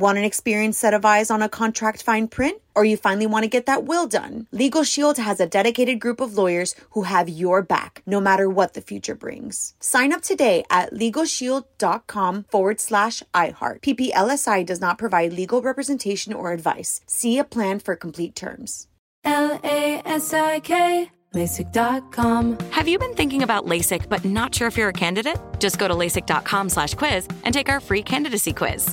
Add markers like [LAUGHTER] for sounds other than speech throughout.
Want an experienced set of eyes on a contract fine print? Or you finally want to get that will done? Legal Shield has a dedicated group of lawyers who have your back, no matter what the future brings. Sign up today at LegalShield.com forward slash iHeart. PPLSI does not provide legal representation or advice. See a plan for complete terms. L A S I K. LASIK.com. Have you been thinking about LASIK but not sure if you're a candidate? Just go to LASIK.com slash quiz and take our free candidacy quiz.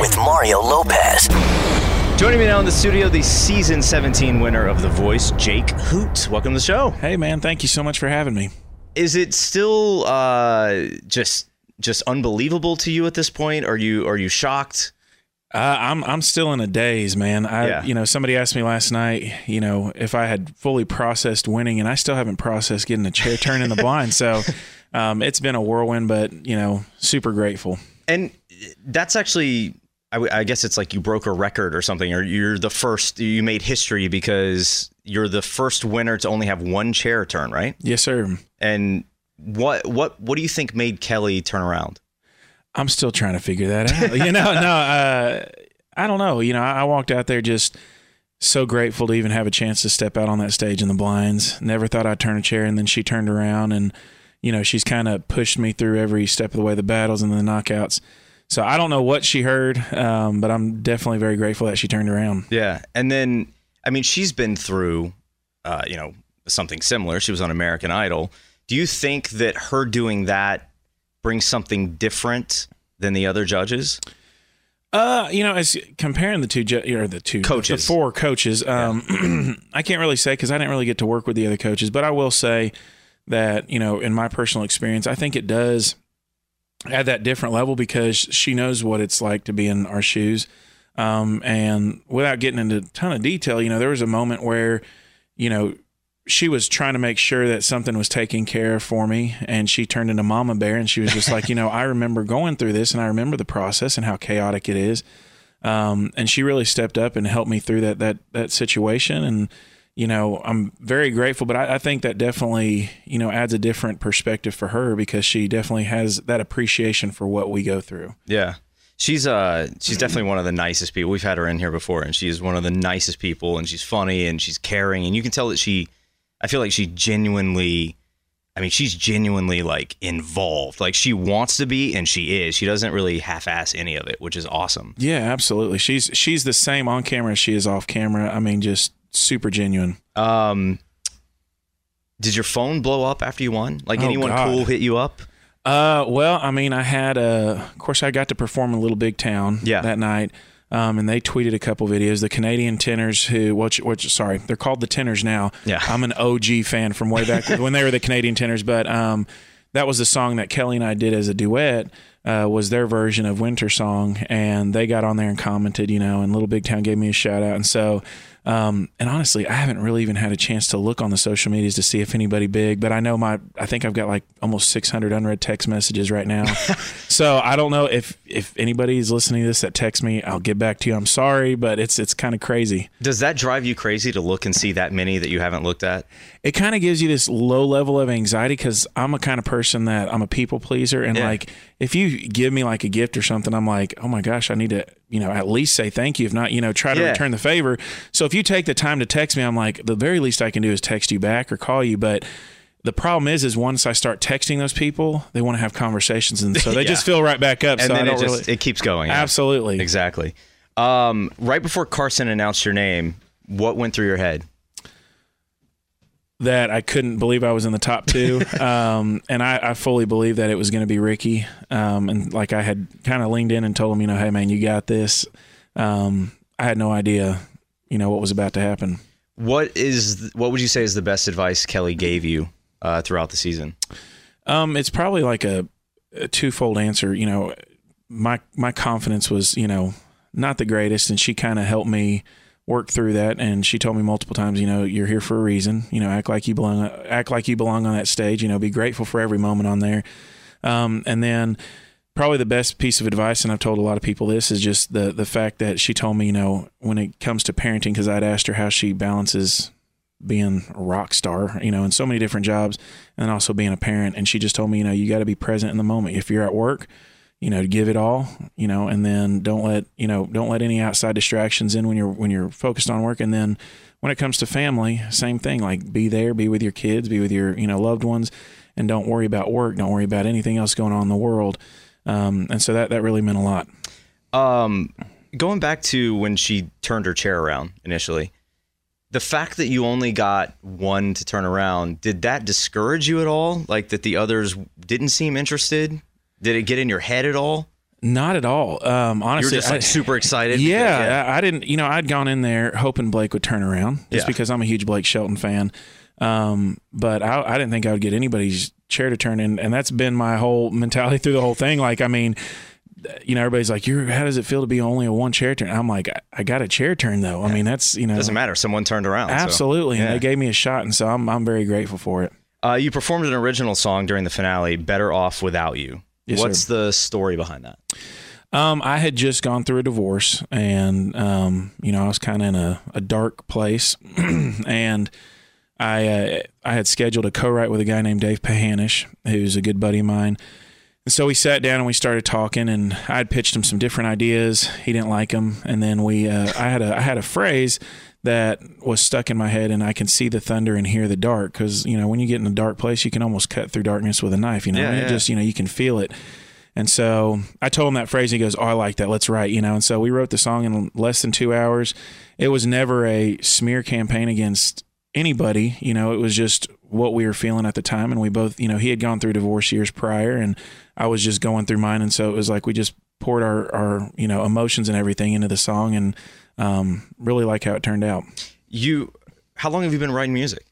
With Mario Lopez. Joining me now in the studio, the season 17 winner of The Voice, Jake Hoot. Welcome to the show. Hey, man, thank you so much for having me. Is it still uh, just just unbelievable to you at this point? Are you are you shocked? Uh, I'm I'm still in a daze, man. I Yeah. you know somebody asked me last night, you know, if I had fully processed winning, and I still haven't processed getting a chair turn in the blind. So [LAUGHS] um, it's been a whirlwind, but you know, super grateful. And that's actually, I, w- I guess it's like you broke a record or something, or you're the first. You made history because you're the first winner to only have one chair turn, right? Yes, sir. And what what what do you think made Kelly turn around? I'm still trying to figure that out. you know, no, uh, I don't know. You know, I, I walked out there just so grateful to even have a chance to step out on that stage in the blinds. Never thought I'd turn a chair, and then she turned around, and you know, she's kind of pushed me through every step of the way, the battles and the knockouts. So I don't know what she heard, um, but I'm definitely very grateful that she turned around. Yeah, and then I mean, she's been through, uh, you know, something similar. She was on American Idol. Do you think that her doing that brings something different than the other judges? Uh, you know, as comparing the two ju- or the two Coaches. the four coaches, um, [CLEARS THROAT] I can't really say because I didn't really get to work with the other coaches, but I will say that you know, in my personal experience, I think it does at that different level because she knows what it's like to be in our shoes. Um, and without getting into a ton of detail, you know, there was a moment where, you know, she was trying to make sure that something was taken care of for me and she turned into mama bear and she was just like you know i remember going through this and i remember the process and how chaotic it is um, and she really stepped up and helped me through that that that situation and you know i'm very grateful but I, I think that definitely you know adds a different perspective for her because she definitely has that appreciation for what we go through Yeah. She's uh she's definitely one of the nicest people. We've had her in here before and she's one of the nicest people and she's funny and she's caring and you can tell that she I feel like she genuinely I mean she's genuinely like involved. Like she wants to be and she is. She doesn't really half-ass any of it, which is awesome. yeah absolutely she's she's the same on camera as she is off camera i mean just super genuine Um did your phone blow up after you won? Like Oh, anyone God. cool hit you up? Uh, well, I mean, I had uh, of course, I got to perform in Little Big Town Yeah. that night. Um, and they tweeted a couple videos. The Canadian Tenors, who, which, which, sorry, they're called the Tenors now. Yeah. [LAUGHS] I'm an OG fan from way back when they were the Canadian Tenors. But um, that was the song that Kelly and I did as a duet. Uh, was their version of Winter Song, and they got on there and commented, you know, and Little Big Town gave me a shout out, and so. Um, and honestly, I haven't really even had a chance to look on the social medias to see if anybody big, but I know my, I think I've got like almost 600 unread text messages right now. [LAUGHS] so I don't know if, if anybody is listening to this that texts me, I'll get back to you. I'm sorry, but it's, it's kind of crazy. Does that drive you crazy to look and see that many that you haven't looked at? It kind of gives you this low level of anxiety because I'm a kind of person that I'm a people pleaser. And Yeah. like, if you give me like a gift or something, I'm like, oh my gosh, I need to, you know, at least say thank you. If not, you know, try to Yeah. return the favor. So if you take the time to text me, I'm like, the very least I can do is text you back or call you. But the problem is, is once I start texting those people, they want to have conversations, and [LAUGHS] so they Yeah. just fill right back up. And so then it just really. it keeps going. yeah. Absolutely. Exactly. Um, right before Carson announced your name, what went through your head? That I couldn't believe I was in the top two. [LAUGHS] um, and I, I fully believe that it was going to be Ricky. Um, and like I had kind of leaned in and told him, you know, hey man, you got this. Um, I had no idea, you know, what was about to happen. What is what would you say is the best advice Kelly gave you uh, throughout the season? Um, it's probably like a, a twofold answer. You know, my my confidence was, you know, not the greatest, and she kind of helped me work through that. And she told me multiple times, you know, you're here for a reason. You know, act like you belong. Act like you belong on that stage. You know, be grateful for every moment on there. Um, and then probably the best piece of advice, and I've told a lot of people this, is just the the fact that she told me, you know, when it comes to parenting, because I'd asked her how she balances being a rock star, you know, in so many different jobs, and also being a parent. And she just told me, you know, you got to be present in the moment. If you're at work, you know, give it all, you know, and then don't let, you know, don't let any outside distractions in when you're when you're focused on work. And then when it comes to family, same thing. Like be there, be with your kids, be with your, you know, loved ones, and don't worry about work. Don't worry about anything else going on in the world. Um, and so that that really meant a lot. Um, going back to when she turned her chair around initially, the fact that you only got one to turn around, did that discourage you at all? Like that the others didn't seem interested? Did it get in your head at all? Not at all. Um, You were honestly, just like I- super excited. because- Yeah, I, I didn't. You know, I'd gone in there hoping Blake would turn around, just Yeah. because I'm a huge Blake Shelton fan. Um, but I, I didn't think I would get anybody's chair to turn in, and that's been my whole mentality through the whole thing. Like, I mean, you know, everybody's like, "You're how does it feel to be only a one chair turn?" I'm like, I, I got a chair turn though. I mean, that's you know, Doesn't matter. Someone turned around. so- absolutely, and they gave me a shot, and so I'm I'm very grateful for it. Uh, you performed an original song during the finale, "Better Off Without You." Yes, What's sir. the story behind that? Um, I had just gone through a divorce, and um, you know, I was kind of in a, a dark place, [CLEARS THROAT] and I uh, I had scheduled a co-write with a guy named Dave Pahanish, who's a good buddy of mine. And so we sat down and we started talking, and I had pitched him some different ideas. He didn't like them, and then we uh, I had a I had a phrase that was stuck in my head, and I can see the thunder and hear the dark because you know when you get in a dark place, you can almost cut through darkness with a knife. You know, Yeah, it yeah. just you know you can feel it. And so I told him that phrase. And he goes, "Oh, I like that. Let's write." You know. And so we wrote the song in less than two hours. It was never a smear campaign against anybody. You know, it was just what we were feeling at the time. And we both, you know, he had gone through divorce years prior, and I was just going through mine. And so it was like we just poured our, our you know, emotions and everything into the song, and um, really like how it turned out. You, how long have you been writing music?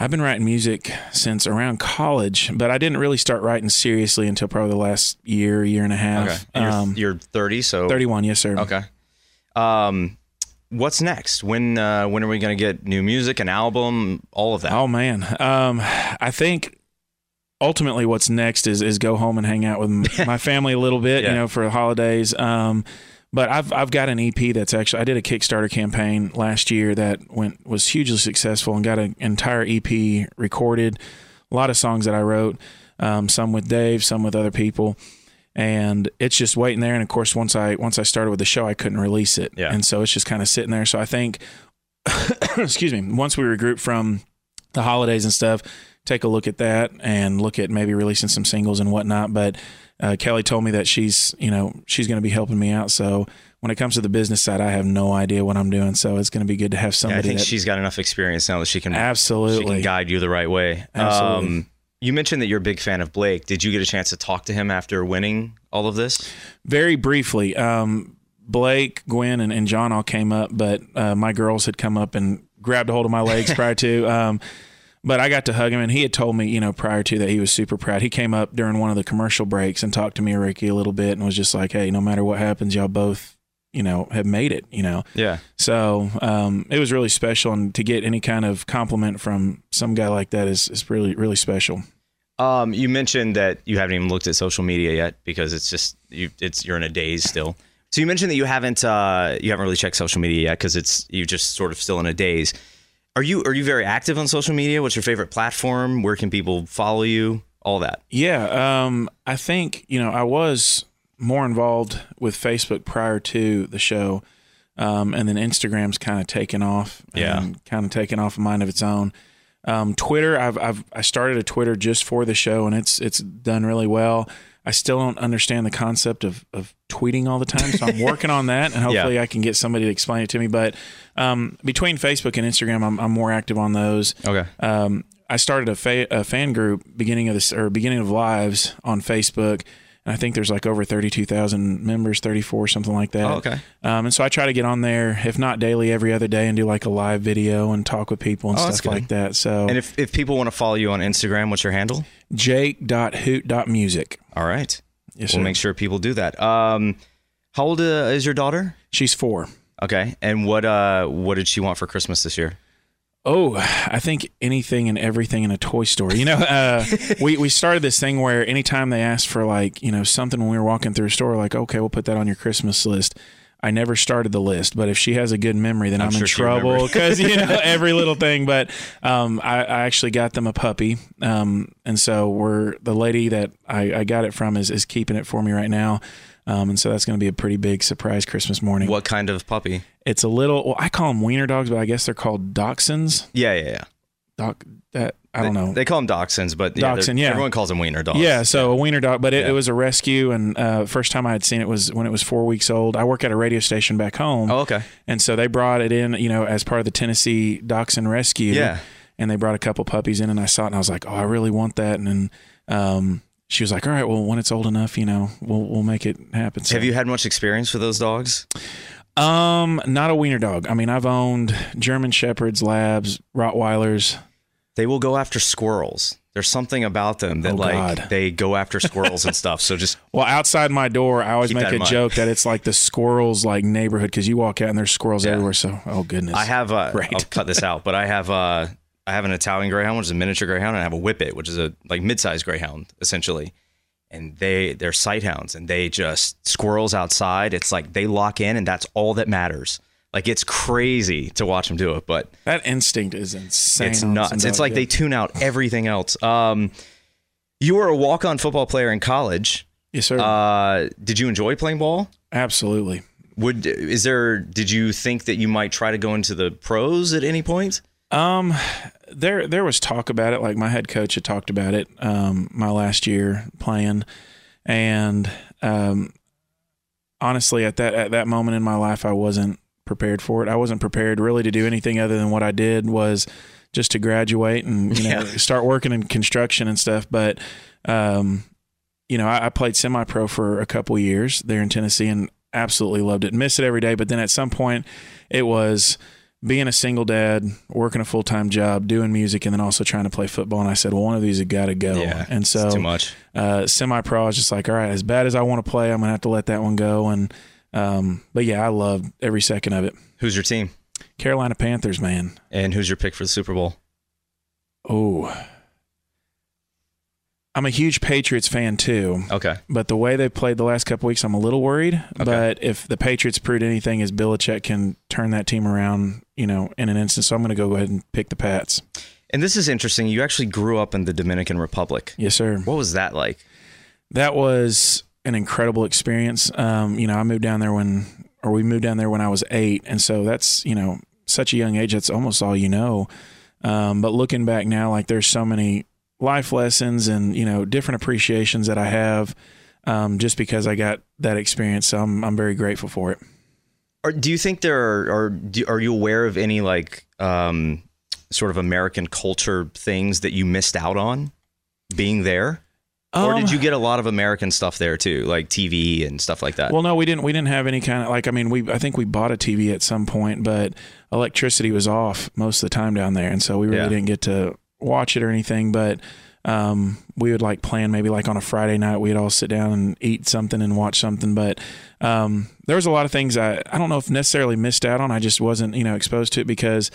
I've been writing music since around college, but I didn't really start writing seriously until probably the last year, year and a half. And you're, Um, you're 30, so 31, yes, sir. Okay. Um, what's next? When uh, when are we going to get new music, an album, all of that? Oh man, um, I think ultimately what's next is is go home and hang out with [LAUGHS] my family a little bit, Yeah. you know, for the holidays. Um, but I've I've got an EP that's actually I did a Kickstarter campaign last year that went was hugely successful and got an entire EP recorded, a lot of songs that I wrote, um, some with Dave, some with other people. And it's just waiting there. And of course, once I once I started with the show, I couldn't release it. Yeah. And so it's just kind of sitting there. So I think, [COUGHS] excuse me, once we regroup from the holidays and stuff, take a look at that and look at maybe releasing some singles and whatnot. But uh, Kelly told me that she's, you know, she's going to be helping me out. So when it comes to the business side, I have no idea what I'm doing. So it's going to be good to have Yeah, I somebody think that she's got enough experience now that she can she absolutely. can guide you the right way. Absolutely. Um, you mentioned that you're a big fan of Blake. Did you get a chance to talk to him after winning all of this? Very briefly, um, Blake, Gwen, and, and John all came up, but uh, my girls had come up and grabbed a hold of my legs [LAUGHS] prior to. Um, but I got to hug him, and he had told me, you know, prior to that, he was super proud. He came up during one of the commercial breaks and talked to me, Ricky, a little bit, and was just like, "Hey, no matter what happens, y'all both, you know, have made it." You know, Yeah. so um, it was really special, and to get any kind of compliment from some guy like that is is really really special. Um, you mentioned that you haven't even looked at social media yet because it's just you. It's you're in a daze still. So you mentioned that you haven't uh, you haven't really checked social media yet because it's you're just sort of still in a daze. Are you are you very active on social media? What's your favorite platform? Where can people follow you? All that. Yeah, um, I think you know I was more involved with Facebook prior to the show, um, and then Instagram's kind of taken off. Yeah. kind of taken off a mind of its own. Um, Twitter, I've, I've I started a Twitter just for the show, and it's it's done really well. I still don't understand the concept of, of tweeting all the time, so I'm [LAUGHS] working on that, and hopefully I can get somebody to explain it to me. But um, between Facebook and Instagram, I'm, I'm more active on those. Okay. Um, I started a, fa- a fan group beginning of this or beginning of lives on Facebook, I think there's like over thirty-two thousand members, thirty-four, something like that. Oh, okay. Um, and so I try to get on there, if not daily, every other day, and do like a live video and talk with people and Oh, stuff like that. So And if, if people want to follow you on Instagram, what's your handle? Jake.hoot.music. All right. Yes, we'll sir. make sure people do that. Um, how old uh, is your daughter? She's four. Okay. And what uh what did she want for Christmas this year? Oh, I think anything and everything in a toy store. You know, uh, [LAUGHS] we we started this thing where anytime they asked for like you know something when we were walking through a store, like okay, we'll put that on your Christmas list. I never started the list, but if she has a good memory, then I'm, I'm in sure she trouble because you know [LAUGHS] every little thing. But um, I, I actually got them a puppy, um, and so we're the lady that I, I got it from is is keeping it for me right now, um, and so that's going to be a pretty big surprise Christmas morning. What kind of puppy? It's a little. Well, I call them wiener dogs, but I guess they're called dachshunds. Yeah, yeah, yeah. Doc, that I don't They- know. They call them dachshunds, but yeah, Dachshund, yeah. everyone calls them wiener dogs. Yeah, so a wiener dog, but it, Yeah. it was a rescue, and uh, first time I had seen it was when it was four weeks old. I work at a radio station back home, Oh, okay. and so they brought it in, you know, as part of the Tennessee Dachshund Rescue. Yeah. and they brought a couple puppies in, and I saw it, and I was like, oh, I really want that, and then um, she was like, all right, well, when it's old enough, you know, we'll we'll make it happen. So, Have you had much experience with those dogs? Um, not a wiener dog. I mean, I've owned German Shepherds, Labs, Rottweilers. They will go after squirrels. There's something about them that Oh, like God. they go after [LAUGHS] squirrels and stuff. So just Well, outside my door, I always make a mind. joke that it's like the squirrels like neighborhood because you walk out and there's squirrels Yeah. everywhere. So, oh goodness, I have uh, [LAUGHS] Right. I'll cut this out, but I have uh I have an Italian greyhound, which is a miniature greyhound, and I have a whippet, which is a like mid-sized greyhound essentially. And they they're sight hounds and they just squirrels outside. It's like they lock in and that's all that matters. Like it's crazy to watch them do it, but that instinct is insane. it's nuts. It's like yeah. they tune out everything else. Um, you were a walk-on football player in college. yes, sir, Uh, did you enjoy playing ball? absolutely. Would is there? Did you think that you might try to go into the pros at any point? Um, there there was talk about it. Like my head coach had talked about it. Um, my last year playing, and um, honestly, at that at that moment in my life, I wasn't prepared for it. I wasn't prepared really to do anything other than what I did was just to graduate and you know Yeah. start working in construction and stuff. But um, you know, I, I played semi pro for a couple years there in Tennessee and absolutely loved it. Miss it every day, but then at some point, it was being a single dad, working a full time job, doing music, and then also trying to play football. And I said, well, one of these has got to go. Yeah, and so too much. uh, semi pro, I was just like, all right, as bad as I want to play, I'm gonna have to let that one go. And um, but yeah, I loved every second of it. Who's your team? Carolina Panthers, man. And who's your pick for the Super Bowl? Oh, I'm a huge Patriots fan too. Okay. But the way they played the last couple weeks, I'm a little worried. Okay. But if the Patriots proved anything, is Belichick can turn that team around, you know, in an instant. So I'm going to go ahead and pick the Pats. And this is interesting. You actually grew up in the Dominican Republic. Yes, sir. What was that like? That was an incredible experience. Um, you know, I moved down there when, or we moved down there when I was eight, and so that's you know such a young age. That's almost all you know. Um, but looking back now, like there's so many life lessons and you know different appreciations that I have um, just because I got that experience. So I'm I'm very grateful for it. Or do you think there are, are, do, are you aware of any like um, sort of American culture things that you missed out on being there? or Um, did you get a lot of American stuff there too, like TV and stuff like that? Well, no, we didn't. We didn't have any kind of like. I mean, we I think we bought a TV at some point, but electricity was off most of the time down there, and so we really Yeah. didn't get to watch it or anything, but um, we would like plan maybe like on a Friday night we'd all sit down and eat something and watch something. But um, there was a lot of things I I don't know if necessarily missed out on. I just wasn't you know exposed to it because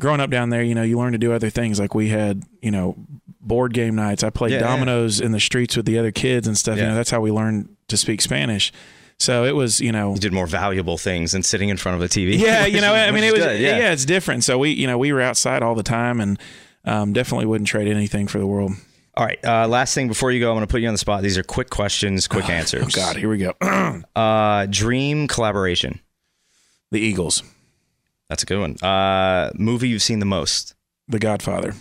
growing up down there, you know, you learn to do other things. Like we had you know board game nights. I played Yeah, yeah. dominoes in the streets with the other kids and stuff. You know, that's how we learned to speak Spanish. So it was you know You did more valuable things than sitting in front of a TV. yeah, you know, I [LAUGHS] mean, it was good, yeah. it's different. So we, you know, we were outside all the time, and um, definitely wouldn't trade anything for the world. All right. Uh, last thing before you go, I'm going to put you on the spot. These are quick questions, quick answers. Oh God, here we go. [CLEARS THROAT] Uh, dream collaboration. the Eagles, That's a good one. Uh, movie you've seen the most. The Godfather,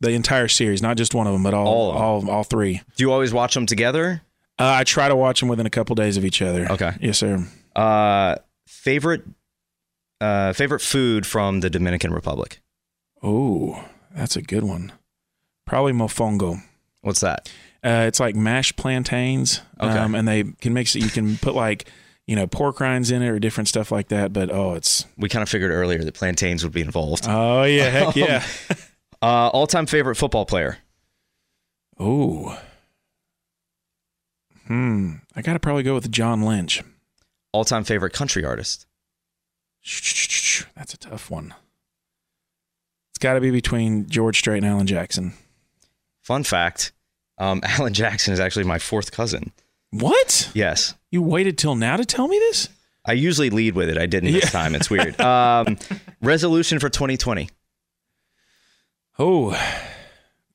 the entire series, not just one of them, but all All all all, three. Do you always watch them together? Uh, I try to watch them within a couple days of each other. Okay. Yes, sir. Uh, favorite uh, favorite food from the Dominican Republic. Oh, that's a good one. Probably mofongo. What's that? Uh, it's like mashed plantains, Okay. um, and they can mix it. You can put like you know pork rinds in it or different stuff like that. But oh, it's We kind of figured earlier that plantains would be involved. oh yeah, heck [LAUGHS] yeah. [LAUGHS] Uh, all time favorite football player. Oh. Hmm. I got to probably go with John Lynch. All time favorite country artist. That's a tough one. Got to be between George Strait and Alan Jackson. Fun fact: um, [LAUGHS] Alan Jackson is actually my fourth cousin. What? Yes. You waited till now to tell me this? I usually lead with it. I didn't this time. It's weird. [LAUGHS] Um, resolution for 2020. Oh,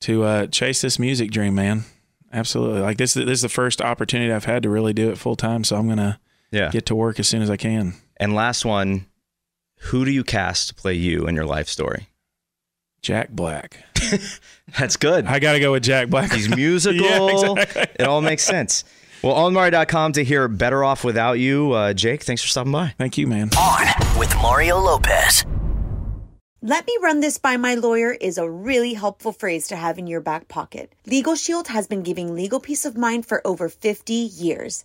to uh, chase this music dream, man. Absolutely. Like this, this is the first opportunity I've had to really do it full time. So I'm gonna Yeah. get to work as soon as I can. And last one, who do you cast to play you in your life story? Jack Black. [LAUGHS] That's good. I got to go with Jack Black. He's [LAUGHS] musical. Yeah, exactly. It all makes sense. Well, onmari.com to hear Better Off Without You. Uh, Jake, thanks for stopping by. Thank you, man. On with Mario Lopez. Let me run this by my lawyer is a really helpful phrase to have in your back pocket. Legal Shield has been giving legal peace of mind for over 50 years.